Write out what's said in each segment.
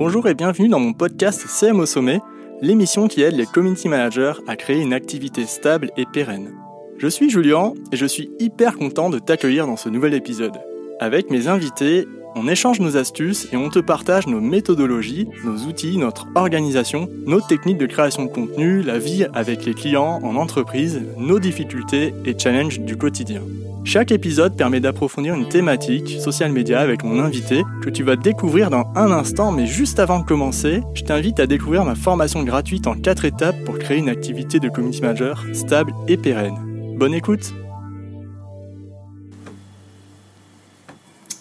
Bonjour et bienvenue dans mon podcast CM au sommet, l'émission qui aide les community managers à créer une activité stable et pérenne. Je suis Julien et je suis hyper content de t'accueillir dans ce nouvel épisode. Avec mes invités, on échange nos astuces et on te partage nos méthodologies, nos outils, notre organisation, nos techniques de création de contenu, la vie avec les clients en entreprise, nos difficultés et challenges du quotidien. Chaque épisode permet d'approfondir une thématique, social media avec mon invité, que tu vas découvrir dans un instant, mais juste avant de commencer, je t'invite à découvrir ma formation gratuite en 4 étapes pour créer une activité de community manager stable et pérenne. Bonne écoute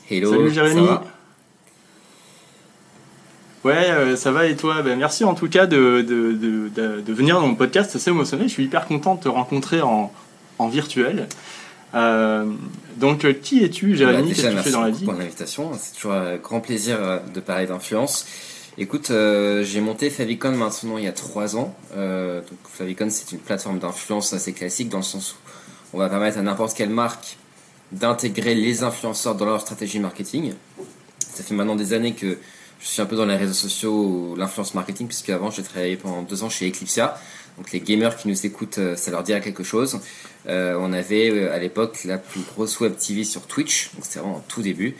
Hello, Salut Jérémy. ça va Ouais, euh, ça va et toi? Ben, Merci en tout cas de, de, de, venir dans mon podcast, c'est émotionné. Je suis hyper content de te rencontrer en, en virtuel. Euh, donc, euh, qui es-tu, Bah, Jérémy? Déjà, Qu'est-ce que tu merci fais dans la vie pour l'invitation. C'est toujours un grand plaisir de parler d'influence. Écoute, euh, j'ai monté Favicon maintenant il y a trois ans. Euh, donc Favicon, c'est une plateforme d'influence assez classique dans le sens où on va permettre à n'importe quelle marque d'intégrer les influenceurs dans leur stratégie marketing. Ça fait maintenant des années que je suis un peu dans les réseaux sociaux l'influence marketing, puisque avant j'ai travaillé pendant deux ans chez Eclipsia. Donc les gamers qui nous écoutent, euh, ça leur dira quelque chose. Euh, on avait euh, à l'époque la plus grosse web TV sur Twitch, donc c'était vraiment en tout début.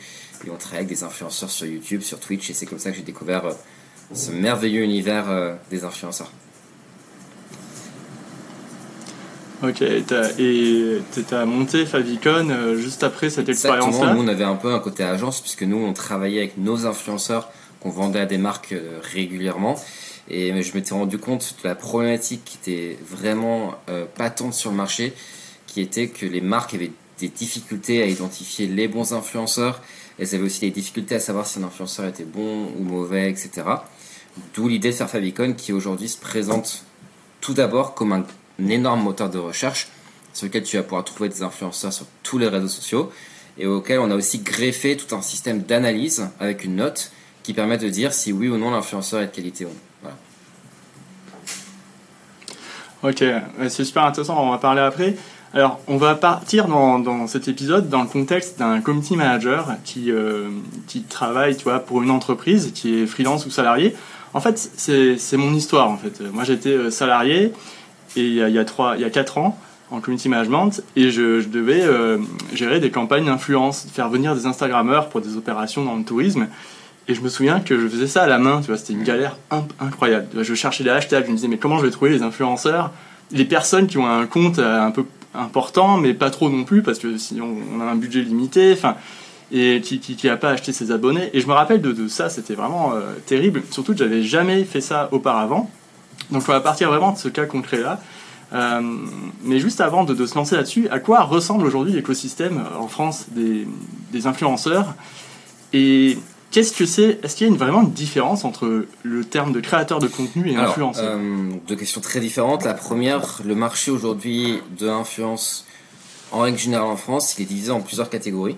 Et on travaillait avec des influenceurs sur YouTube, sur Twitch, et c'est comme ça que j'ai découvert ce merveilleux univers des influenceurs. Ok, et t'as- monté Favicon euh, juste après cette expérience-là nous on avait un peu un côté agence, puisque nous on travaillait avec nos influenceurs qu'on vendait à des marques euh, régulièrement. Et je m'étais rendu compte de la problématique qui était vraiment euh, patente sur le marché, qui était que les marques avaient des difficultés à identifier les bons influenceurs. Elles avaient aussi des difficultés à savoir si un influenceur était bon ou mauvais, etc. D'où l'idée de faire Favicon, qui aujourd'hui se présente tout d'abord comme un, un énorme moteur de recherche sur lequel tu vas pouvoir trouver des influenceurs sur tous les réseaux sociaux et auquel on a aussi greffé tout un système d'analyse avec une note qui permet de dire si oui ou non l'influenceur est de qualité ou non. Ok, ouais, c'est super intéressant, on va parler après. Alors, on va partir dans, dans cet épisode dans le contexte d'un community manager qui, euh, qui travaille tu pour une entreprise, qui est freelance ou salarié. En fait, c'est c'est mon histoire. En fait. Moi, j'étais euh, salarié et il y a, il trois, il y a 4 ans en community management et je, devais euh, gérer des campagnes d'influence, faire venir des Instagrammeurs pour des opérations dans le tourisme. Et je me souviens que je faisais ça à la main, tu vois, c'était une galère incroyable. Je cherchais des hashtags, je me disais, mais comment je vais trouver les influenceurs? Les personnes qui ont un compte euh, un peu important, mais pas trop non plus, parce que sinon on a un budget limité, enfin, et qui, qui, pas acheté ses abonnés. Et je me rappelle de, de ça, c'était vraiment euh, terrible, surtout que j'avais jamais fait ça auparavant. Donc on va partir vraiment de ce cas concret-là. Euh, mais juste avant de, de se lancer là-dessus, à quoi ressemble aujourd'hui l'écosystème euh, en France des, des influenceurs? Et qu'est-ce que c'est Est-ce qu'il y a une, vraiment une différence entre le terme de créateur de contenu et Alors, influenceur? euh, deux questions très différentes. La première, le marché aujourd'hui de l'influence en règle générale en France, il est divisé en plusieurs catégories.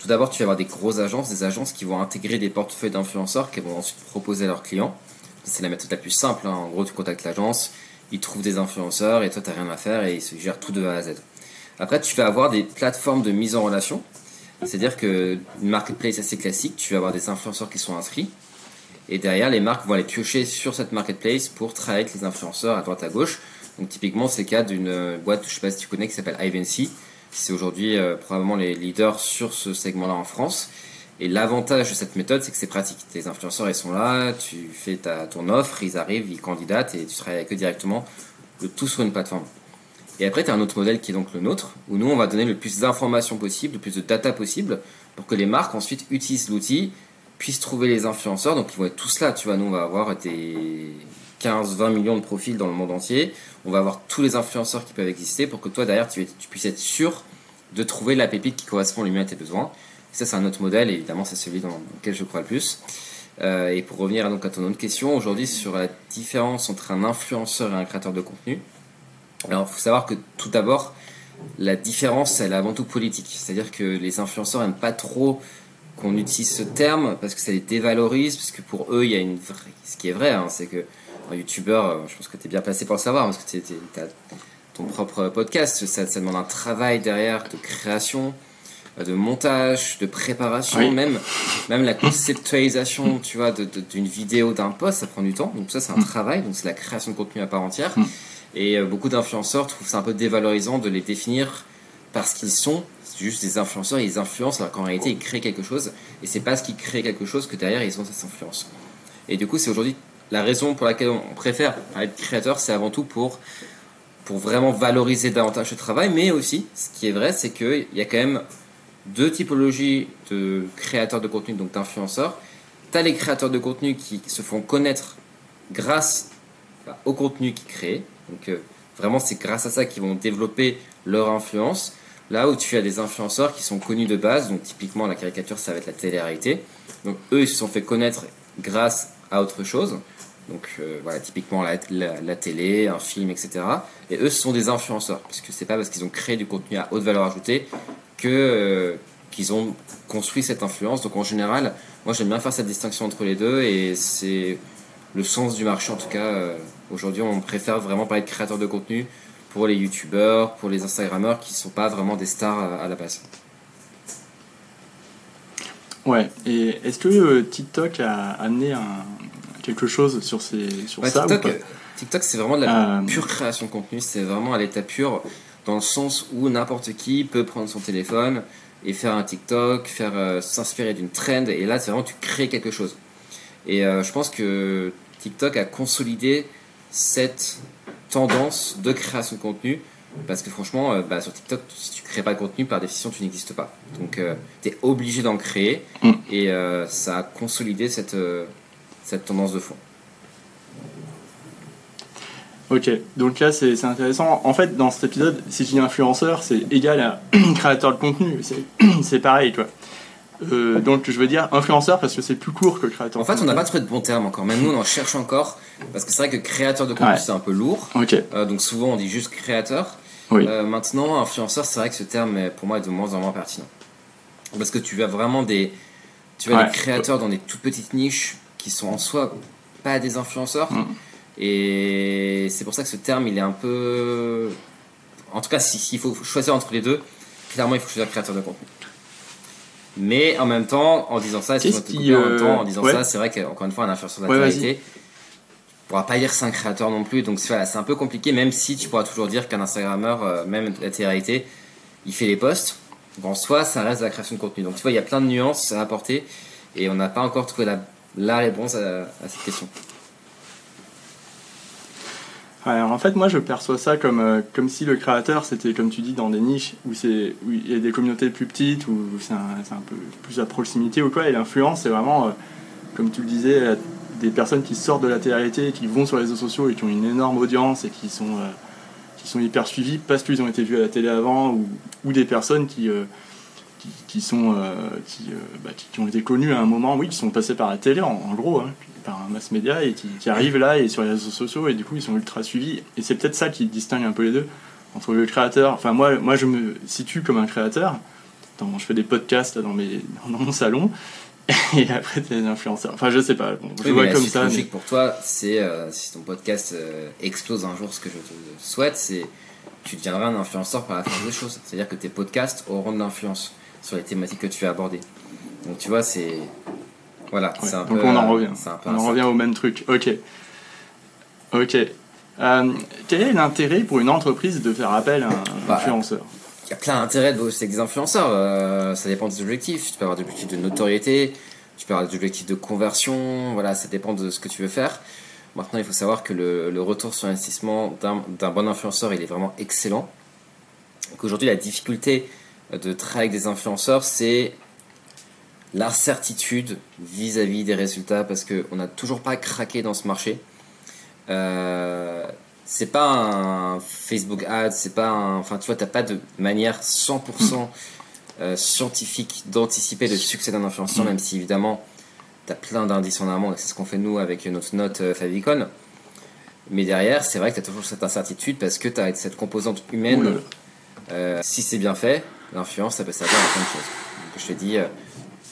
Tout d'abord, tu vas avoir des grosses agences, des agences qui vont intégrer des portefeuilles d'influenceurs qu'elles vont ensuite proposer à leurs clients. C'est la méthode la plus simple. hein. En gros, tu contactes l'agence, ils trouvent des influenceurs et toi, tu n'as rien à faire et ils se gèrent tout de A à Z. Après, tu vas avoir des plateformes de mise en relation. C'est-à-dire que une marketplace assez classique, tu vas avoir des influenceurs qui sont inscrits. Et derrière, les marques vont aller piocher sur cette marketplace pour travailler avec les influenceurs à droite à gauche. Donc typiquement, c'est le cas d'une euh, boîte, je sais pas si tu connais, qui s'appelle Ivancy. C'est aujourd'hui euh, probablement les leaders sur ce segment-là en France. Et l'avantage de cette méthode, c'est que c'est pratique. Tes influenceurs, ils sont là, tu fais ta, ton offre, ils arrivent, ils candidatent et tu travailles avec eux directement, le tout sur une plateforme. Et après, tu as un autre modèle qui est donc le nôtre, où nous, on va donner le plus d'informations possible, le plus de data possible, pour que les marques ensuite utilisent l'outil, puissent trouver les influenceurs. Donc, ils vont être tous là. Tu vois, nous, on va avoir des 15-20 millions de profils dans le monde entier. On va avoir tous les influenceurs qui peuvent exister pour que toi, derrière, tu, tu puisses être sûr de trouver la pépite qui correspond le mieux à tes besoins. Ça, c'est un autre modèle, évidemment, c'est celui dans lequel je crois le plus. Euh, et pour revenir donc à ton autre question, aujourd'hui, sur la différence entre un influenceur et un créateur de contenu, alors, il faut savoir que tout d'abord, la différence, elle est avant tout politique. C'est-à-dire que les influenceurs n'aiment pas trop qu'on utilise ce terme parce que ça les dévalorise, parce que pour eux, il y a une vraie... Ce qui est vrai, hein, c'est que un youtubeur, euh, je pense que tu es bien placé pour le savoir, parce que tu as ton propre podcast, ça demande un travail derrière de création, de montage, de préparation, même, même la conceptualisation, tu vois, d'une vidéo, d'un post, ça prend du temps. Donc ça, c'est un mm. travail, donc c'est la création de contenu à part entière. Mm. Et euh, beaucoup d'influenceurs trouvent ça un peu dévalorisant de les définir parce qu'ils sont juste des influenceurs, ils influencent alors qu'en réalité ils créent quelque chose et c'est parce qu'ils créent quelque chose que derrière ils ont cette influence. Et du coup, c'est aujourd'hui la raison pour laquelle on préfère être créateur, c'est avant tout pour pour vraiment valoriser davantage ce travail, mais aussi, ce qui est vrai, c'est qu'il y a quand même deux typologies de créateurs de contenu, donc d'influenceurs. Tu as les créateurs de contenu qui se font connaître grâce au contenu qu'ils créent. Donc euh, vraiment, c'est grâce à ça qu'ils vont développer leur influence. Là où tu as des influenceurs qui sont connus de base, donc typiquement la caricature, ça va être la télé-réalité. Donc eux, ils se sont fait connaître grâce à autre chose. Donc euh, voilà, typiquement la, la, télé, un film, etc. Et eux, ce sont des influenceurs, parce que c'est pas parce qu'ils ont créé du contenu à haute valeur ajoutée que euh, qu'ils ont construit cette influence. Donc en général, moi j'aime bien faire cette distinction entre les deux, et c'est le sens du marché en tout cas. Euh, aujourd'hui, on préfère vraiment parler de créateurs de contenu pour les youtubeurs, pour les instagrammeurs qui ne sont pas vraiment des stars à la base. Ouais, et est-ce que TikTok a amené un, quelque chose sur, ces, sur ça TikTok, TikTok c'est vraiment de la euh, pure création de contenu, c'est vraiment à l'état pur, dans le sens où n'importe qui peut prendre son téléphone et faire un TikTok, faire euh, s'inspirer d'une trend, et là c'est vraiment tu crées quelque chose. Et euh, je pense que TikTok a consolidé cette tendance de création de contenu parce que franchement, bah, sur TikTok, si tu crées pas de contenu, par définition, tu n'existes pas. Donc, tu es obligé d'en créer mm. et ça a consolidé cette, cette tendance de fond. Ok, donc là c'est intéressant. En fait, dans cet épisode, si je dis influenceur, c'est égal à créateur de contenu. C'est pareil, quoi. Euh, donc je veux dire influenceur parce que c'est plus court que créateur. En fait, on n'a pas trouvé de bon terme encore. Même nous, on en cherche encore parce que c'est vrai que créateur de contenu c'est un peu lourd. Ok. Euh, donc souvent on dit juste créateur. Euh, maintenant, influenceur, c'est vrai que ce terme pour moi est de moins en moins pertinent parce que tu as vraiment des, tu as des créateurs dans des toutes petites niches qui sont en soi pas des influenceurs. Mm. Et c'est pour ça que ce terme, il est un peu. En tout cas, s'il faut choisir entre les deux, clairement, il faut choisir créateur de contenu. Mais en même temps, en disant ça, qui, en, même temps, en disant ça, c'est vrai qu'encore une fois, un influenceur de la ouais, ne pourra pas dire c'est un créateur non plus. Donc voilà, c'est un peu compliqué, même si tu pourras toujours dire qu'un Instagrammeur, euh, même la télé il fait les posts. en soi, ça reste la création de contenu. Donc tu vois, il y a plein de nuances à apporter et on n'a pas encore trouvé la la réponse à, cette question. Alors en fait, moi je perçois ça comme, euh, comme si le créateur c'était, comme tu dis, dans des niches où, c'est, où il y a des communautés plus petites, où c'est un, peu plus à proximité ou quoi, et l'influence c'est vraiment, euh, comme tu le disais, euh, des personnes qui sortent de la télé qui vont sur les réseaux sociaux et qui ont une énorme audience et qui sont, qui sont hyper suivies parce qu'ils ont été vus à la télé avant, ou, des personnes qui sont, bah, qui, ont été connus à un moment, oui, qui sont passés par la télé, en, gros, hein, par un mass média, et qui, arrivent là et sur les réseaux sociaux, et du coup, ils sont ultra suivis. Et c'est peut-être ça qui distingue un peu les deux, entre le créateur. Enfin, moi, moi je me situe comme un créateur. je fais des podcasts dans, mes, dans mon salon, et après tu es influenceur. Enfin, je sais pas. je vois comme ça. logique pour toi, c'est euh, si ton podcast explose un jour, ce que je te souhaite, c'est tu deviendras un influenceur par la force des choses. C'est-à-dire que tes podcasts auront de l'influence sur les thématiques que tu as abordées. Donc tu vois, c'est. Voilà, c'est un donc peu. on en revient. on en revient au même truc. Ok. Ok. Euh, quel est l'intérêt pour une entreprise de faire appel à un bah, influenceur Il y a plein d'intérêts de bosser avec des influenceurs. Euh, ça dépend des objectifs. Tu peux avoir des objectifs de notoriété, tu peux avoir des objectifs de conversion. Voilà, ça dépend de ce que tu veux faire. Maintenant, il faut savoir que le, le retour sur investissement d'un bon influenceur, il est vraiment excellent. Qu'aujourd'hui, la difficulté de travailler avec des influenceurs, c'est l'incertitude vis-à-vis des résultats parce qu'on n'a toujours pas craqué dans ce marché. Euh, c'est pas un Facebook ad, c'est pas un. Enfin, tu vois, t'as pas de manière 100% euh, scientifique d'anticiper le succès d'un influenceur, même si évidemment, tu as plein d'indices en amont, et c'est ce qu'on fait nous avec notre note euh, Favicon. Mais derrière, c'est vrai que tu as toujours cette incertitude parce que tu as cette composante humaine. Euh, si c'est bien fait, l'influence, ça peut servir à plein de choses. Donc, je te dis,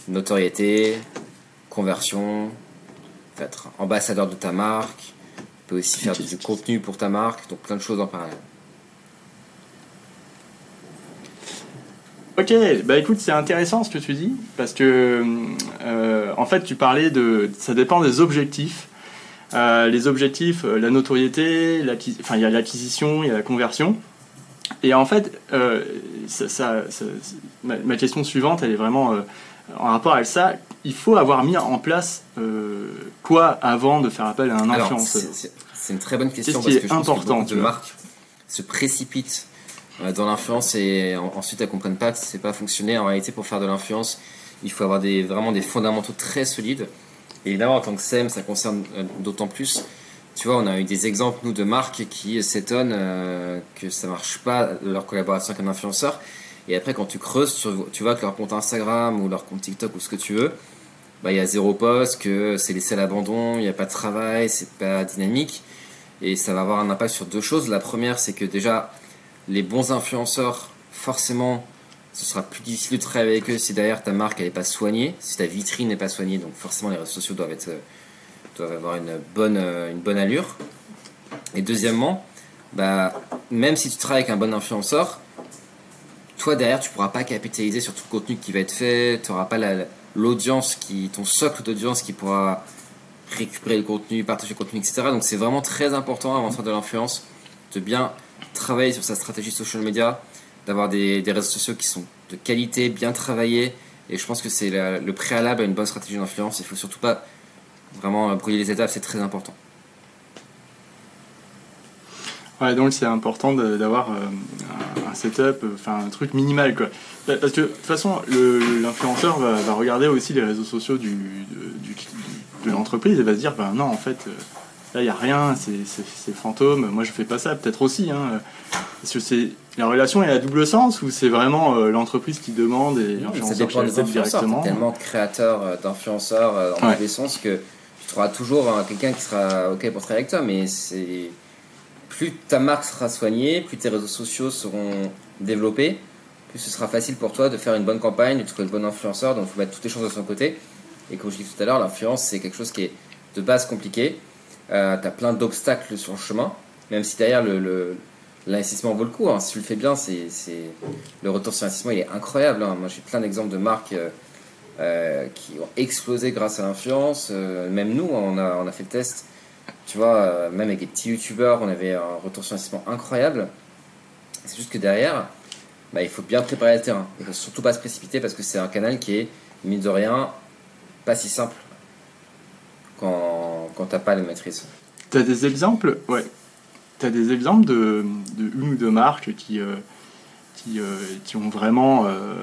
notoriété, conversion, être ambassadeur de ta marque, tu peux aussi faire du contenu pour ta marque, donc plein de choses en parallèle. Ok, bah écoute, c'est intéressant ce que tu dis, parce que euh, en fait, tu parlais de. Ça dépend des objectifs. Euh, les objectifs, euh, la notoriété, enfin, il y a l'acquisition, il y a la conversion. Et en fait, ça, ça, ma, ma, question suivante, elle est vraiment en rapport avec ça. Il faut avoir mis en place quoi avant de faire appel à un influenceur C'est une très bonne question parce que je important, pense que de marques se précipitent euh, dans l'influence et ensuite elles comprennent pas que c'est pas fonctionné. En réalité, pour faire de l'influence, il faut avoir des, vraiment des fondamentaux très solides. Et évidemment, en tant que SEM, ça concerne euh, d'autant plus. Tu vois, on a eu des exemples, nous, de marques qui s'étonnent euh, que ça marche pas leur collaboration avec un influenceur. Et après, quand tu creuses, tu, tu vois que leur compte Instagram ou leur compte TikTok ou ce que tu veux, bah, il y a zéro poste, que c'est laissé à l'abandon, il n'y a pas de travail, c'est pas dynamique. Et ça va avoir un impact sur deux choses. La première, c'est que déjà, les bons influenceurs, forcément, ce sera plus difficile de travailler avec eux si derrière ta marque n'est pas soignée, si ta vitrine n'est pas soignée. Donc forcément, les réseaux sociaux doivent, être, doivent avoir une bonne, une bonne allure. Et deuxièmement, bah, même si tu travailles avec un bon influenceur, toi derrière, tu pourras pas capitaliser sur tout le contenu qui va être fait, tu n'auras pas l'audience, qui, ton socle d'audience qui pourra récupérer le contenu, partager le contenu, etc. Donc c'est vraiment très important avant de faire de l'influence de bien travailler sur sa stratégie social media, d'avoir des, réseaux sociaux qui sont de qualité, bien travaillés. Et je pense que c'est le préalable à une bonne stratégie d'influence. Il faut surtout pas vraiment brûler les étapes, c'est très important. Ouais, donc c'est important d'avoir euh, un setup, enfin un truc minimal quoi. Parce que de toute façon, l'influenceur va, regarder aussi les réseaux sociaux du, de l'entreprise et va se dire, ben non, en fait, euh, Là, il n'y a rien, c'est fantôme. Moi, je fais pas ça, peut-être aussi. Hein. Parce que c'est la relation est à double sens ou c'est vraiment euh, l'entreprise qui demande et l'influenceur qui accepte directement. tellement de créateurs, euh, d'influenceurs euh, dans tous les sens que tu trouveras toujours quelqu'un qui sera ok pour travailler avec toi. Mais c'est plus ta marque sera soignée, plus tes réseaux sociaux seront développés, plus ce sera facile pour toi de faire une bonne campagne, de trouver le bon influenceur. Donc, il faut mettre toutes les choses de son côté. Et comme je disais tout à l'heure, l'influence c'est quelque chose qui est de base compliqué euh, tu as plein d'obstacles sur le chemin, même si derrière le, l'investissement vaut le coup. Hein. Si tu le fais bien, c'est, le retour sur investissement il est incroyable. Hein. Moi j'ai plein d'exemples de marques euh, euh, qui ont explosé grâce à l'influence. même nous, on a fait le test. Tu vois, même avec des petits youtubeurs, on avait un retour sur investissement incroyable. C'est juste que derrière, bah, il faut bien préparer le terrain. Il faut surtout pas se précipiter parce que c'est un canal qui est, mine de rien, pas si simple quand, quand t'as pas les maîtrises. Tu as des exemples? Ouais. Tu as des exemples de, de, une ou deux marques qui, euh, qui, euh, qui, ont vraiment, euh,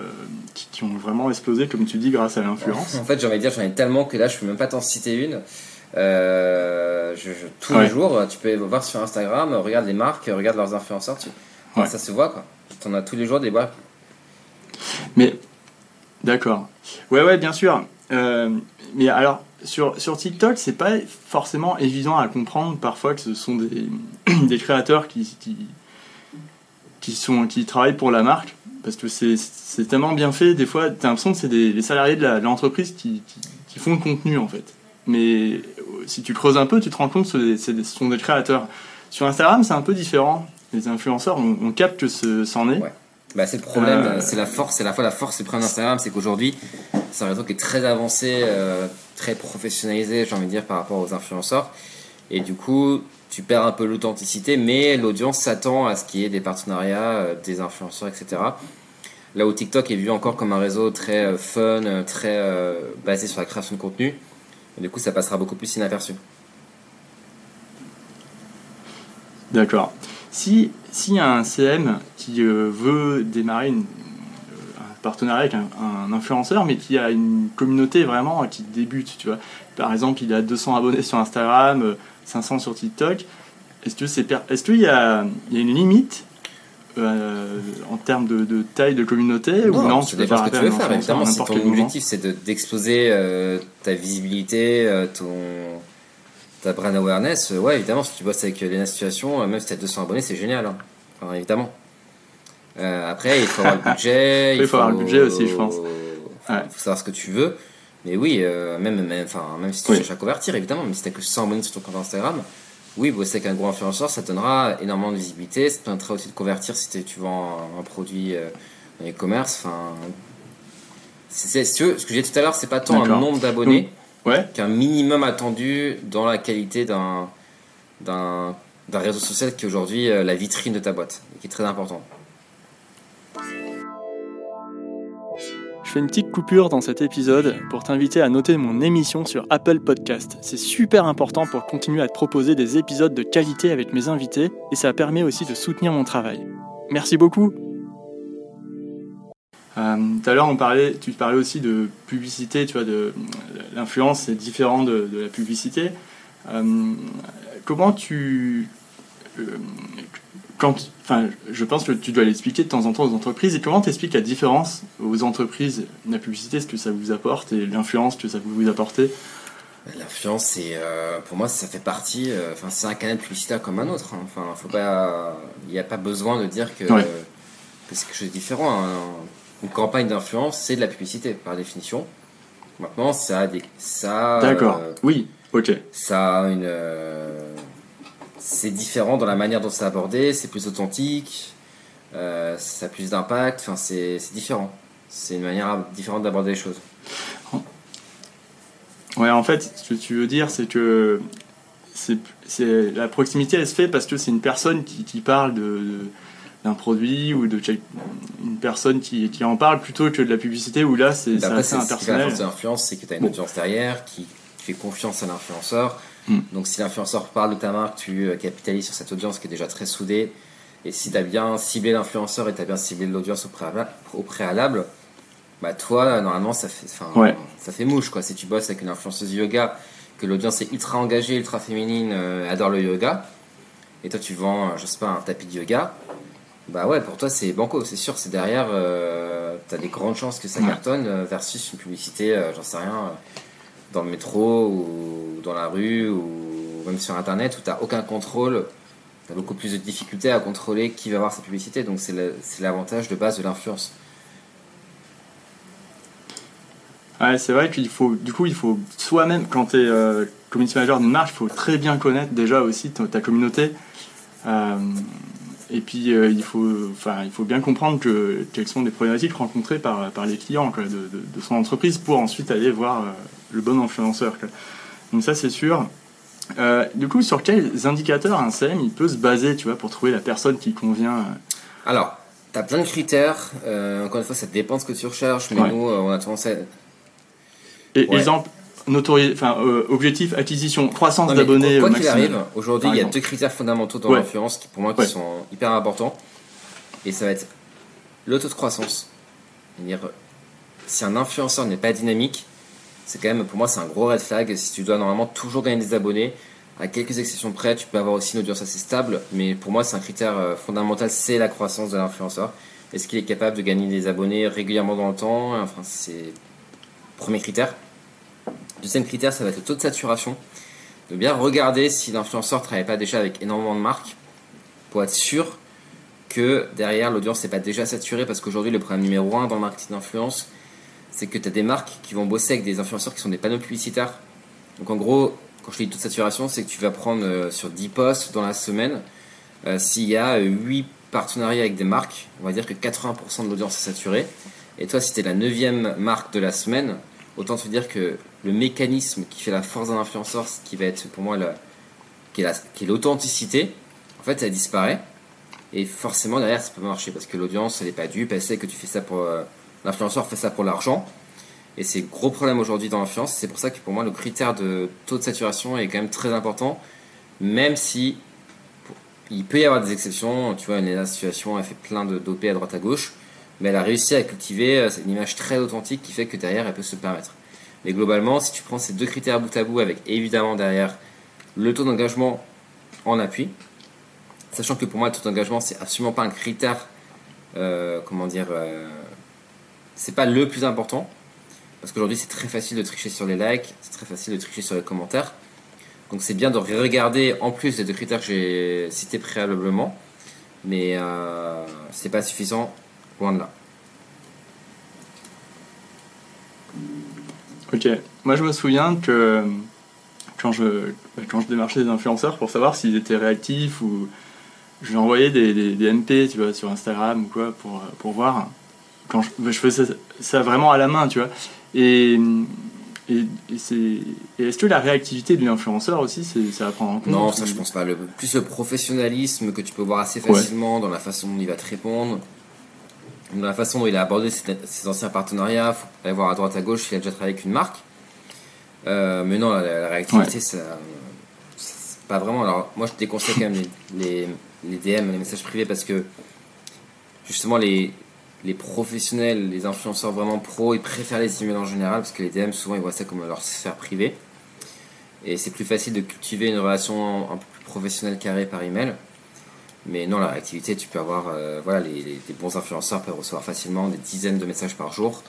qui, ont vraiment explosé, comme tu dis, grâce à l'influence? En fait, j'ai envie de dire, j'en ai tellement que là, je peux même pas t'en citer une. Je, tous les jours, tu peux voir sur Instagram, regarde les marques, regarde leurs influenceurs, tu... ça se voit quoi. Tu en as tous les jours des boîtes. Mais, d'accord. Ouais, ouais, bien sûr. mais alors, sur, sur TikTok, c'est pas forcément évident à comprendre parfois que ce sont des, des créateurs qui, qui, qui, sont, qui travaillent pour la marque. Parce que c'est tellement bien fait, des fois, tu as l'impression que c'est des, les salariés de l'entreprise qui, qui, font le contenu en fait. Mais si tu creuses un peu, tu te rends compte que ce sont des créateurs. Sur Instagram, c'est un peu différent. Les influenceurs, on, capte que c'en est. Bah, c'est le problème, euh, c'est la force, c'est la fois la force c'est problème d'Instagram, c'est qu'aujourd'hui, c'est un réseau qui est très avancé, euh, très professionnalisé, j'ai envie de dire, par rapport aux influenceurs. Et du coup, tu perds un peu l'authenticité, mais l'audience s'attend à ce qu'il y ait des partenariats, euh, des influenceurs, etc. Là où TikTok est vu encore comme un réseau très fun, très basé sur la création de contenu, et du coup, ça passera beaucoup plus inaperçu. D'accord. Si un CM qui euh, veut démarrer une, euh, un partenariat avec un, influenceur, mais qui a une communauté vraiment qui débute, tu vois. Par exemple, il a 200 abonnés sur Instagram, 500 euh, sur TikTok. Est-ce que c'est est-ce qu'il y a une limite en termes de, taille de communauté ou non Tu peux faire ce que tu veux faire. Évidemment, si ton objectif c'est d'exploser ta visibilité, ton ta brand awareness, euh, ouais, évidemment, si tu bosses avec les Situation, euh, même si tu as 200 abonnés, c'est génial. Hein. Enfin, évidemment. Euh, après, il faut avoir le budget. il faut, avoir le budget aussi, je pense. Il faut, savoir ce que tu veux. Mais oui, même, même, même si tu cherches à convertir, évidemment, même si tu n'as que 100 abonnés sur ton compte Instagram, oui, bosser avec un gros influenceur, ça donnera énormément de visibilité. Ça te permettra aussi de convertir si tu vends un, produit e-commerce, enfin. c'est- Ce que j'ai dit tout à l'heure, c'est pas tant un nombre d'abonnés Ouais. qu'un minimum attendu dans la qualité d'un d'un d'un réseau social qui est aujourd'hui euh, la vitrine de ta boîte, et qui est très important. Je fais une petite coupure dans cet épisode pour t'inviter à noter mon émission sur Apple Podcast. C'est super important pour continuer à te proposer des épisodes de qualité avec mes invités et ça permet aussi de soutenir mon travail. Merci beaucoup. Euh, tout à l'heure, on parlait, tu parlais aussi de publicité, tu vois, de l'influence c'est différent de, de la publicité. Euh, comment tu, euh, quand, enfin, je pense que tu dois l'expliquer de temps en temps aux entreprises. Et comment t'expliques la différence aux entreprises, la publicité, ce que ça vous apporte et l'influence que ça peut vous apporter L'influence, c'est euh, pour moi, ça fait partie. euh, Enfin, c'est un canal publicitaire comme un autre. hein. Enfin, faut pas. Il n'y a pas besoin de dire que, Ouais. que c'est quelque chose de différent. hein. Une campagne d'influence, c'est de la publicité par définition. Maintenant, ça a des. Ça, D'accord. euh, Oui. Ok. ça a une. C'est différent dans la manière dont c'est abordé, c'est plus authentique, euh, ça a plus d'impact, enfin, c'est différent. C'est une manière différente d'aborder les choses. Ouais, en fait, ce que tu veux dire, c'est que c'est, la proximité, elle se fait parce que c'est une personne qui, qui parle de, de- d'un produit ou de une personne qui, qui en parle plutôt que de la publicité où là, c'est, assez c'est ce qui fait la impersonnel. force de l'influence, c'est que tu as une Bon. audience derrière qui fait confiance à l'influenceur. Mm. Donc, si l'influenceur parle de ta marque, tu euh, capitalises sur cette audience qui est déjà très soudée. Et si tu as bien ciblé l'influenceur et tu as bien ciblé l'audience au préalable, au préalable bah toi, normalement, ça fait, Ouais. ça fait mouche. Quoi. Si tu bosses avec une influenceuse yoga, que l'audience est ultra engagée, ultra féminine, euh, adore le yoga, et toi tu vends, euh, je sais pas, un tapis de yoga, bah ouais, pour toi c'est banco, c'est sûr, c'est derrière, euh, t'as des grandes chances que ça Ouais. cartonne euh, versus une publicité, j'en sais rien, dans le métro ou dans la rue ou même sur internet où t'as aucun contrôle, t'as beaucoup plus de difficultés à contrôler qui va voir cette publicité, donc c'est l'avantage de base de l'influence. Ouais, c'est vrai qu'il faut, du coup, il faut soi-même, quand tu es community manager d'une marque, il faut très bien connaître déjà aussi ta, communauté. Euh, et puis, euh, il, faut, il faut bien comprendre que, quelles sont les problématiques rencontrées par, par les clients de, son entreprise pour ensuite aller voir euh, le bon influenceur. quoi. Donc ça, c'est sûr. Euh, du coup, sur quels indicateurs un CM il peut se baser tu vois, pour trouver la personne qui convient euh, Alors, tu as plein de critères. Euh, encore une fois, ça dépend de ce que tu recherches. Mais Ouais. nous, euh, on a tendance à. Et Ouais. exemple, notori- enfin, objectif acquisition, croissance Non, d'abonnés quoi qu'il arrive, aujourd'hui, il y a deux critères fondamentaux dans Ouais. l'influence qui, pour moi, qui sont hyper importants. Et ça va être le taux de croissance. C'est-à-dire, si un influenceur n'est pas dynamique, c'est quand même, pour moi, c'est un gros red flag. Si tu dois normalement toujours gagner des abonnés, à quelques exceptions près, tu peux avoir aussi une audience assez stable. Mais pour moi, c'est un critère euh, fondamental, c'est la croissance de l'influenceur. Est-ce qu'il est capable de gagner des abonnés régulièrement dans le temps? Enfin, c'est premier critère. Deuxième critère, ça va être le taux de saturation. De bien regarder si l'influenceur ne travaille pas déjà avec énormément de marques pour être sûr que derrière l'audience n'est pas déjà saturée parce qu'aujourd'hui le problème numéro un dans le marketing d'influence c'est que tu as des marques qui vont bosser avec des influenceurs qui sont des panneaux publicitaires. Donc en gros, quand je dis taux de saturation, c'est que tu vas prendre euh, sur 10 posts dans la semaine, euh, s'il y a euh, 8 partenariats avec des marques, on va dire que 80% de l'audience est saturée. Et toi, si tu es la 9 marque de la semaine, autant te dire que le mécanisme qui fait la force d'un influenceur, ce qui va être pour moi qui est l'authenticité, en fait, elle disparaît. Et forcément, derrière, ça peut marcher parce que l'audience, elle n'est pas dupe, elle sait que tu fais ça pour. euh, L'influenceur fait ça pour l'argent. Et c'est gros problème aujourd'hui dans l'influence. C'est pour ça que pour moi, le critère de taux de saturation est quand même très important. Même si il peut y avoir des exceptions. Tu vois, une situation, elle fait plein de dopés à droite à gauche. Mais elle a réussi à cultiver euh, une image très authentique qui fait que derrière, elle peut se permettre. Mais globalement, si tu prends ces deux critères bout à bout avec évidemment derrière le taux d'engagement en appui, sachant que pour moi, le taux d'engagement, c'est absolument pas un critère, euh, comment dire, euh, c'est pas le plus important. Parce qu'aujourd'hui, c'est très facile de tricher sur les likes, c'est très facile de tricher sur les commentaires. Donc, c'est bien de regarder en plus les deux critères que j'ai cités préalablement. Mais euh, c'est pas suffisant, loin de là. Ok, moi je me souviens que quand je, quand je démarchais des influenceurs pour savoir s'ils étaient réactifs ou je lui envoyais des, des, des tu vois, sur Instagram ou quoi pour, pour voir. Quand je, je faisais ça vraiment à la main, tu vois. Et, et, c'est, est-ce que la réactivité de l'influenceur aussi, c'est, ça à prendre en compte Non, ça je pense pas. Le, plus le professionnalisme que tu peux voir assez facilement dans la façon dont il va te répondre, dans la façon dont il a abordé ses, anciens partenariats, faut aller voir à droite à gauche s'il a déjà travaillé avec une marque. Euh, mais non, la, réactivité, ça, c'est pas vraiment. Alors, moi, je déconseille quand même les, les, DM, les messages privés, parce que justement, les, les professionnels, les influenceurs vraiment pros, ils préfèrent les emails en général, parce que les DM, souvent, ils voient ça comme leur sphère privée. Et c'est plus facile de cultiver une relation un peu plus professionnelle carrée par email. Mais non, la réactivité, tu peux avoir. Euh, voilà, les, bons influenceurs peuvent recevoir facilement des dizaines de messages par jour.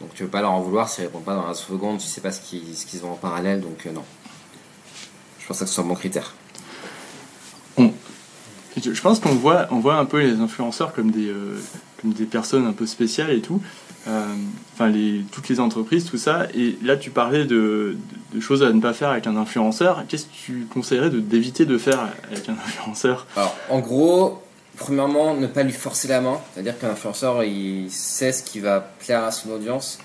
Donc tu veux pas leur en vouloir s'ils répondent pas dans la seconde, tu sais pas ce qu'ils, ce qu'ils en parallèle, donc euh, non. Je pense que ce soit bon critère. Je pense qu'on voit, on voit un peu les influenceurs comme des, euh, comme des personnes un peu spéciales et tout. Euh, enfin, les, toutes les entreprises, tout ça. Et là, tu parlais de, choses à ne pas faire avec un influenceur. Qu'est-ce que tu conseillerais d'éviter de faire avec un influenceur? Alors, en gros, premièrement, ne pas lui forcer la main. C'est-à-dire qu'un influenceur, il sait ce qui va plaire à son audience.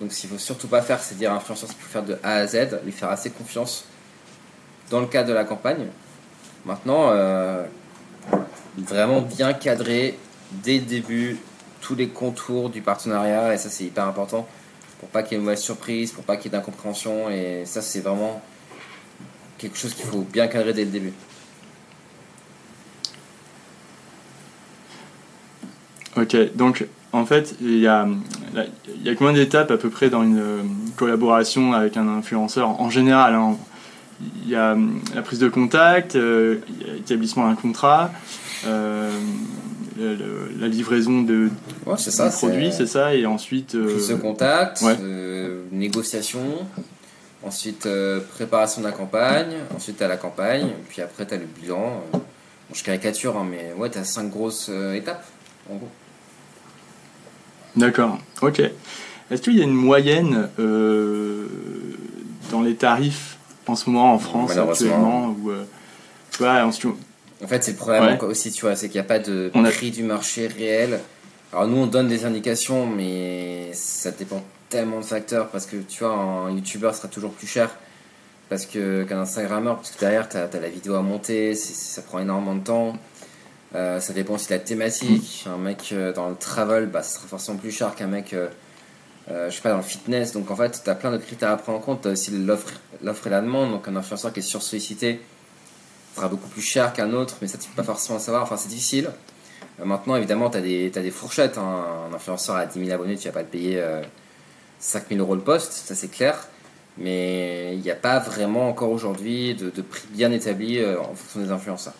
Donc, ce qu'il faut surtout pas faire, c'est dire à un influenceur ce qu'il faire de A à Z, lui faire assez confiance dans le cadre de la campagne. Maintenant, euh, vraiment bien cadrer dès le début tous les contours du partenariat, et ça c'est hyper important pour pas qu'il y ait une mauvaise surprise, pour pas qu'il y ait d'incompréhension, et ça c'est vraiment quelque chose qu'il faut bien cadrer dès le début. Ok, donc en fait, il y a, y a combien d'étapes à peu près dans une collaboration avec un influenceur en général hein? Il y a hum, la prise de contact, euh, l'établissement d'un contrat, euh, la livraison de, ouais, ça, c'est ça, et ensuite... Euh, prise de contact, négociation, ensuite préparation de la campagne, ensuite à la campagne, puis après tu as le bilan. je caricature, hein, mais ouais, tu as cinq grosses étapes, en gros. D'accord, ok. Est-ce qu'il y a une moyenne dans les tarifs en ce moment en France actuellement où, euh, en, fait c'est le problème aussi tu vois c'est qu'il n'y a pas de prix du marché réel alors nous on donne des indications mais ça dépend tellement de facteurs parce que tu vois un youtubeur sera toujours plus cher parce que qu'un instagrammeur parce que derrière tu as, la vidéo à monter ça prend énormément de temps euh, ça dépend aussi de la thématique mm. un mec euh, dans le travel bah, ça sera forcément plus cher qu'un mec euh, je sais pas, dans le fitness. Donc en fait, tu as plein de critères à prendre en compte. Tu as aussi l'offre et la demande. Donc un influenceur qui est sursollicité sera beaucoup plus cher qu'un autre, mais ça, tu peux pas forcément savoir. Enfin, c'est difficile. Euh, maintenant, évidemment, tu as, des fourchettes. Hein. Un influenceur à 10 000 abonnés, tu vas pas le payer 5 euh, 000 euros le poste, ça c'est clair. Mais il n'y a pas vraiment encore aujourd'hui de, de, prix bien établi en fonction des influenceurs.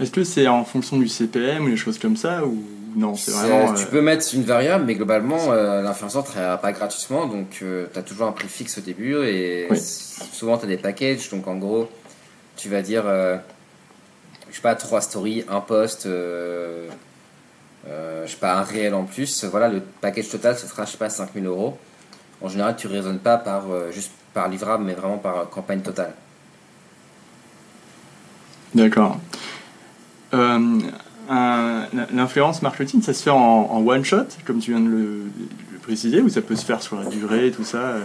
Est-ce que c'est en fonction du CPM ou des choses comme ça ou non, c'est vraiment. Tu euh, peux mettre une variable, mais globalement, euh, l'influenceur ne travaillera pas gratuitement, donc euh, tu as toujours un prix fixe au début et souvent tu as des packages, donc en gros, tu vas dire, je sais pas, trois stories, un post, je sais pas, un réel en plus. Voilà, le package total, ce sera, je sais pas, 5000 euros. En général, tu raisonnes pas par, juste par livrable, mais vraiment par campagne totale. D'accord l'influence marketing, ça se fait en, one shot, comme tu viens de le, préciser, ou ça peut se faire sur la durée, tout ça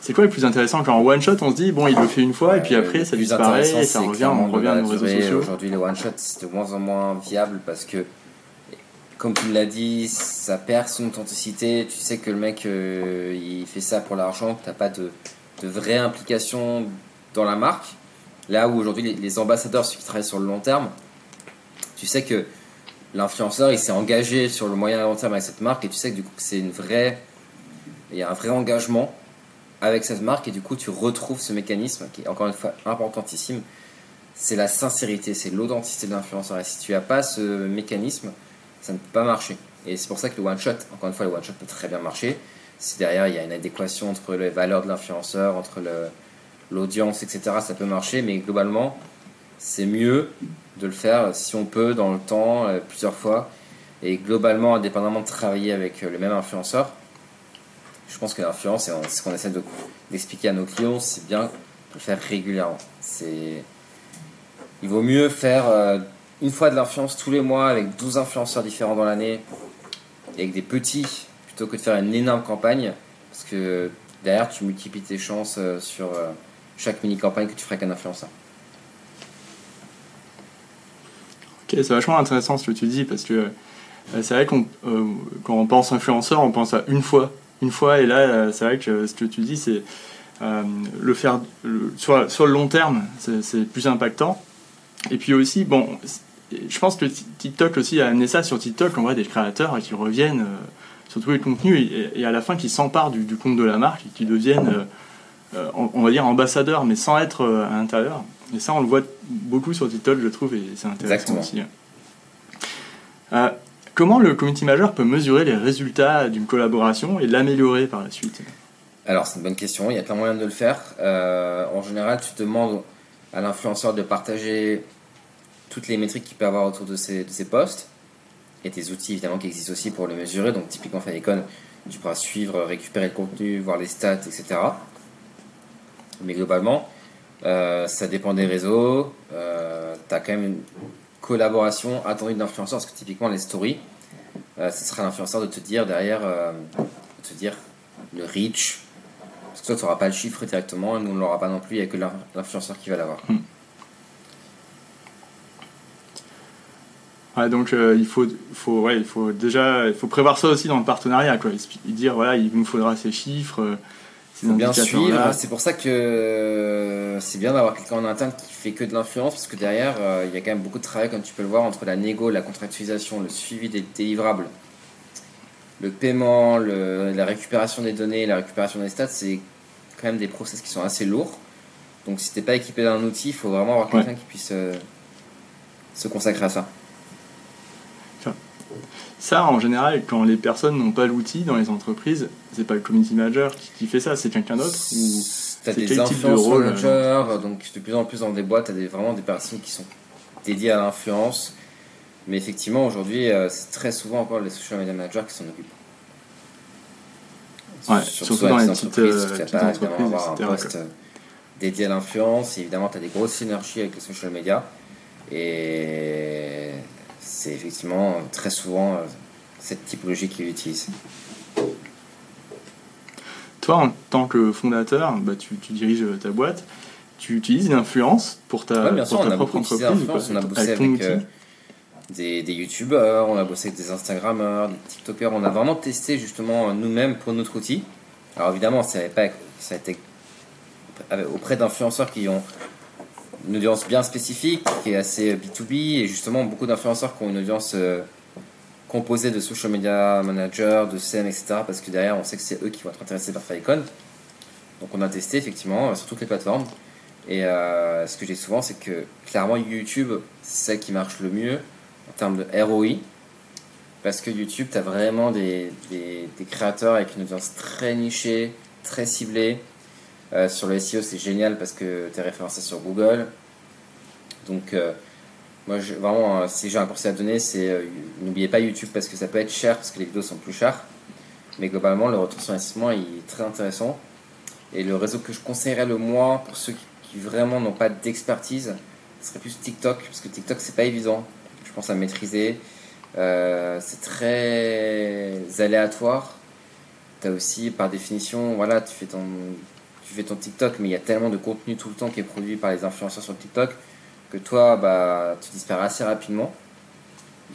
C'est quoi le plus intéressant quand en one shot on se dit, bon, il le fait une fois, et puis après ça disparaît, et ça revient, on revient aux réseaux sociaux Aujourd'hui, les one shot, c'est de moins en moins viable parce que, comme tu l'as dit, ça perd son authenticité. Tu sais que le mec, euh, il fait ça pour l'argent, tu n'as pas de, de vraie implication dans la marque. Là où aujourd'hui, les, les ambassadeurs, ceux qui travaillent sur le long terme, tu sais que l'influenceur il s'est engagé sur le moyen et long terme avec cette marque et tu sais que du coup c'est une vraie il y a un vrai engagement avec cette marque et du coup tu retrouves ce mécanisme qui est encore une fois importantissime. C'est la sincérité c'est l'authenticité de l'influenceur et si tu n'as pas ce mécanisme ça ne peut pas marcher. Et c'est pour ça que le one shot encore une fois le one shot peut très bien marcher. Si derrière il y a une adéquation entre les valeurs de l'influenceur entre l'audience etc ça peut marcher mais globalement c'est mieux de le faire si on peut dans le temps, euh, plusieurs fois, et globalement, indépendamment de travailler avec euh, le même influenceur. Je pense que l'influence, et ce qu'on essaie d'expliquer à nos clients, c'est bien de le faire régulièrement. C'est, il vaut mieux faire euh, une fois de l'influence tous les mois avec 12 influenceurs différents dans l'année et avec des petits plutôt que de faire une énorme campagne parce que derrière tu multiplies tes chances sur chaque mini campagne que tu ferais avec un influenceur. Ok, c'est vachement intéressant ce que tu dis parce que euh, c'est vrai qu'on quand on pense influenceur, on pense à une fois, une fois et là c'est vrai que ce que tu dis c'est le faire sur, sur, le long terme, c'est plus impactant. Et puis aussi, bon, je pense que TikTok aussi a amené ça sur TikTok, on voit des créateurs qui reviennent euh, sur tous les contenus et, à la fin qui s'emparent du, compte de la marque et qui deviennent, euh, euh, on, va dire, ambassadeurs, mais sans être à l'intérieur. Et ça, on le voit beaucoup sur TikTok, je trouve, et c'est intéressant aussi. comment le community manager peut mesurer les résultats d'une collaboration et l'améliorer par la suite? Alors, c'est une bonne question. Il y a plein de moyens de le faire. en général, tu demandes à l'influenceur de partager toutes les métriques qu'il peut avoir autour de ses, de ses posts et des outils évidemment qui existent aussi pour le mesurer. Donc typiquement Falecon, tu pourras suivre, récupérer le contenu, voir les stats, etc. Mais globalement, euh, ça dépend des réseaux. Euh, tu as quand même une collaboration attendue d'influenceurs parce que typiquement les stories, euh, ce sera l'influenceur de te dire derrière, de te dire le reach. Parce que toi, tu n'auras pas le chiffre directement nous, on ne l'aura pas non plus, il n'y a que l'influenceur qui va l'avoir. Hmm. donc euh, il faut, faut, ouais, il faut déjà il faut prévoir ça aussi dans le partenariat. Quoi. Dire voilà, il nous faudra ces chiffres. Euh, ces bien suivre. C'est pour ça que euh, c'est bien d'avoir quelqu'un en interne qui fait que de l'influence parce que derrière il y a quand même beaucoup de travail, comme tu peux le voir, entre la négo, la contractualisation, le suivi des délivrables, le paiement, le, la récupération des données, la récupération des stats. C'est quand même des process qui sont assez lourds. Donc si t'es pas équipé d'un outil, il faut vraiment avoir quelqu'un qui puisse se consacrer à ça. Ça, en général, quand les personnes n'ont pas l'outil dans les entreprises, c'est pas le community manager qui, fait ça, c'est quelqu'un d'autre ou T'as des influence managers, euh, donc de plus en plus dans des boîtes, t'as des, vraiment des personnes qui sont dédiées à l'influence. Mais effectivement, aujourd'hui, euh, c'est très souvent encore les social media managers qui s'en occupent. Ouais, surtout, dans les petites, euh, petites entreprises, avoir un poste dédié à l'influence. Évidemment, tu as des grosses synergies avec les social media. Et c'est effectivement très souvent euh, cette typologie qu'ils utilisent. Toi, en tant que fondateur, bah, tu, diriges ta boîte, tu utilises l'influence pour ta, bien sûr, pour ta propre entreprise On a bossé avec, euh, des, des youtubeurs, on a bossé avec des instagrammeurs, des tiktokers, on a vraiment testé justement nous-mêmes pour notre outil. Alors évidemment, ça, pas, ça a été auprès d'influenceurs qui ont une audience bien spécifique, qui est assez B2B, et justement beaucoup d'influenceurs qui ont une audience euh, composée de social media managers, de CM, etc. Parce que derrière, on sait que c'est eux qui vont être intéressés par Faicon. Donc on a testé effectivement euh, sur toutes les plateformes. Et euh, ce que j'ai souvent, c'est que clairement YouTube, c'est celle qui marche le mieux en termes de ROI. Parce que YouTube, tu as vraiment des, des, créateurs avec une audience très nichée, très ciblée, euh, sur le SEO, c'est génial parce que tu es référencé sur Google. Donc, euh, moi, vraiment, euh, si j'ai un conseil à donner, c'est n'oubliez pas YouTube parce que ça peut être cher parce que les vidéos sont plus chères. Mais globalement, le retour sur investissement est très intéressant. Et le réseau que je conseillerais le moins pour ceux qui, vraiment n'ont pas d'expertise, ce serait plus TikTok parce que TikTok, c'est pas évident, je pense, à maîtriser. c'est très aléatoire. Tu as aussi, par définition, voilà, tu fais ton tu fais ton TikTok, mais il y a tellement de contenu tout le temps qui est produit par les influenceurs sur TikTok que toi, bah, tu disparais assez rapidement.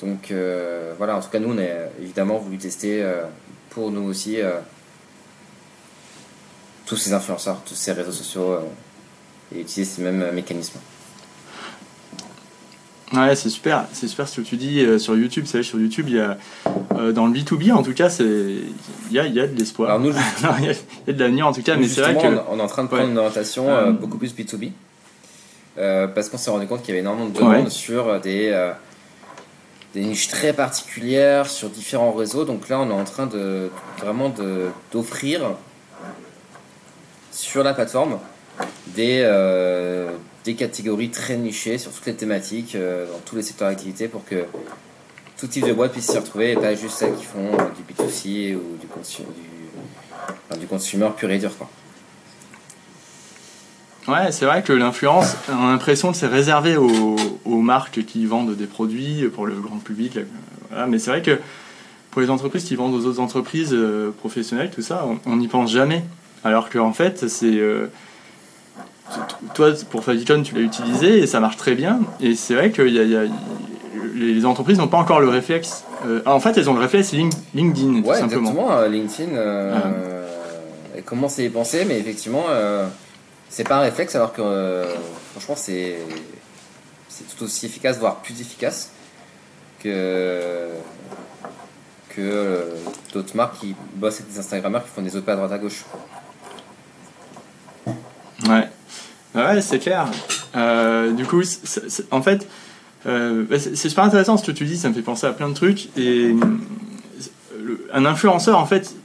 Donc euh, voilà, en tout cas, nous, on a évidemment voulu tester euh, pour nous aussi euh, tous ces influenceurs, tous ces réseaux sociaux et utiliser ces mêmes mécanismes. Ouais, c'est super, c'est super ce que tu dis sur YouTube. C'est sur YouTube, il y a euh, dans le B2B, en tout cas, il y a, y a de l'espoir. il y, a de l'avenir, en tout cas, mais c'est vrai que. On est en train de prendre une orientation euh, beaucoup plus B2B. Euh, parce qu'on s'est rendu compte qu'il y avait énormément de demandes sur des, des niches très particulières, sur différents réseaux. Donc là, on est en train de vraiment d'offrir sur la plateforme des, des catégories très nichées sur toutes les thématiques, dans tous les secteurs d'activité pour que tout type de boîte puisse s'y retrouver et pas juste celles qui font euh, du B2C ou du, consumer, du, consumer pur et dur. Quoi. Ouais, c'est vrai que l'influence, on a l'impression que c'est réservé aux, aux, marques qui vendent des produits pour le grand public. Voilà. Mais c'est vrai que pour les entreprises qui vendent aux autres entreprises euh, professionnelles, tout ça, on n'y pense jamais. Alors qu'en fait, c'est. Euh, toi, pour Favicon, tu l'as utilisé et ça marche très bien. Et c'est vrai que y a, y a, les entreprises n'ont pas encore le réflexe. Euh, en fait, elles ont le réflexe LinkedIn, ouais, tout simplement. Exactement, LinkedIn, euh, elle commence à y penser, mais effectivement, euh, c'est pas un réflexe, alors que euh, franchement, c'est tout aussi efficace, voire plus efficace que, que euh, d'autres marques qui bossent avec des Instagrammeurs qui font des OP à droite à gauche. Ouais, ouais c'est clair. Euh, du coup, en fait, euh, bah, c'est, super intéressant ce que tu dis, ça me fait penser à plein de trucs. Et le, un influenceur, en fait,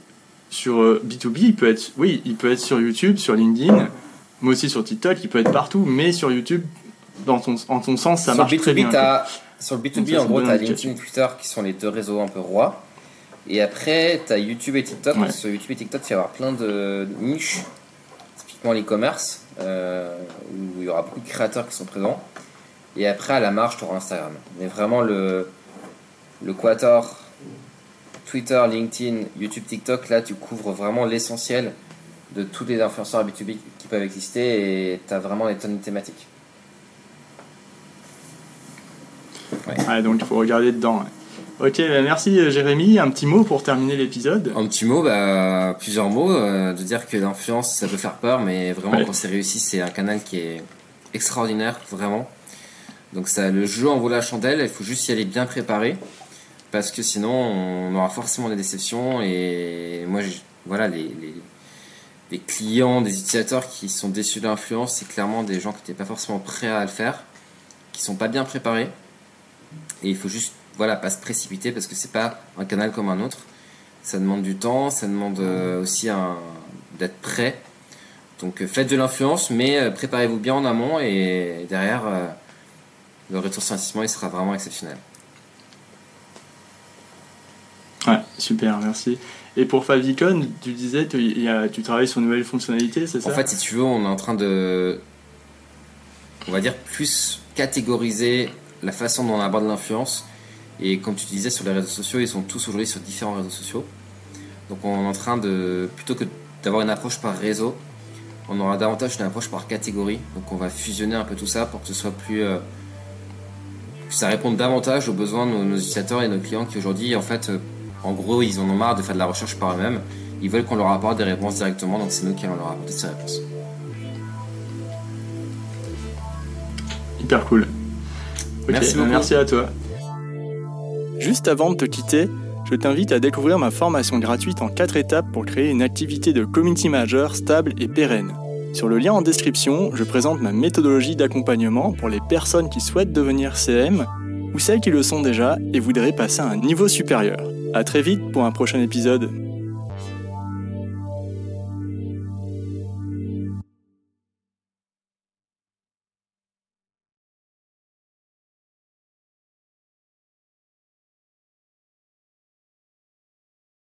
sur B2B, il peut être, oui, il peut être sur YouTube, sur LinkedIn, mais aussi sur TikTok, il peut être partout, mais sur YouTube, dans ton, en ton sens, ça sur marche B2B, très bien. sur le B2B, Donc ça, en gros, tu as LinkedIn et Twitter qui sont les deux réseaux un peu rois. Et après, tu as YouTube et TikTok. Ouais. Sur YouTube et TikTok, tu vas avoir plein de niches, typiquement l'e-commerce, euh, où il y aura beaucoup de créateurs qui sont présents. Et après, à la marge, tu auras Instagram. Mais vraiment, le, le quator, Twitter, LinkedIn, YouTube, TikTok, là, tu couvres vraiment l'essentiel de tous les influenceurs B2B qui peuvent exister et tu as vraiment des tonnes de thématiques. Ouais, donc il faut regarder dedans. Ok, bah, merci euh, Jérémy. Un petit mot pour terminer l'épisode. Un petit mot, bah, plusieurs mots, euh, de dire que l'influence, ça peut faire peur, mais vraiment, Ouais. quand c'est réussi, c'est un canal qui est extraordinaire, vraiment. Donc ça, le jeu en vaut la chandelle, il faut juste y aller bien préparé, parce que sinon, on aura forcément des déceptions, et moi, voilà, les, les, les clients, des utilisateurs qui sont déçus de l'influence, c'est clairement des gens qui n'étaient pas forcément prêts à le faire, qui sont pas bien préparés, et il faut juste, voilà, pas se précipiter, parce que c'est pas un canal comme un autre. Ça demande du temps, ça demande euh, aussi d'être prêt. Donc euh, faites de l'influence, mais euh, préparez-vous bien en amont et derrière, le retour sur investissement il sera vraiment exceptionnel. Ouais, super, merci. Et pour Favicon, tu disais, tu, il y a- tu travailles sur une nouvelle fonctionnalité, c'est ça? En fait, si tu veux, on est en train de, on va dire, plus catégoriser la façon dont on aborde l'influence. Et comme tu disais, sur les réseaux sociaux, ils sont tous aujourd'hui sur différents réseaux sociaux. Donc on est en train de, plutôt que d'avoir une approche par réseau, on aura davantage une approche par catégorie. Donc on va fusionner un peu tout ça pour que ce soit plus... euh, que ça réponde davantage aux besoins de nos, nos utilisateurs et nos clients qui aujourd'hui, en fait, euh, en gros, ils en ont marre de faire de la recherche par eux-mêmes. Ils veulent qu'on leur apporte des réponses directement, donc c'est nous qui allons leur apporter ces réponses. Hyper cool. Merci bah, beaucoup. merci à toi. Juste avant de te quitter, je t'invite à découvrir ma formation gratuite en 4 étapes pour créer une activité de community manager stable et pérenne. Sur le lien en description, je présente ma méthodologie d'accompagnement pour les personnes qui souhaitent devenir CM ou celles qui le sont déjà et voudraient passer à un niveau supérieur. À très vite pour un prochain épisode.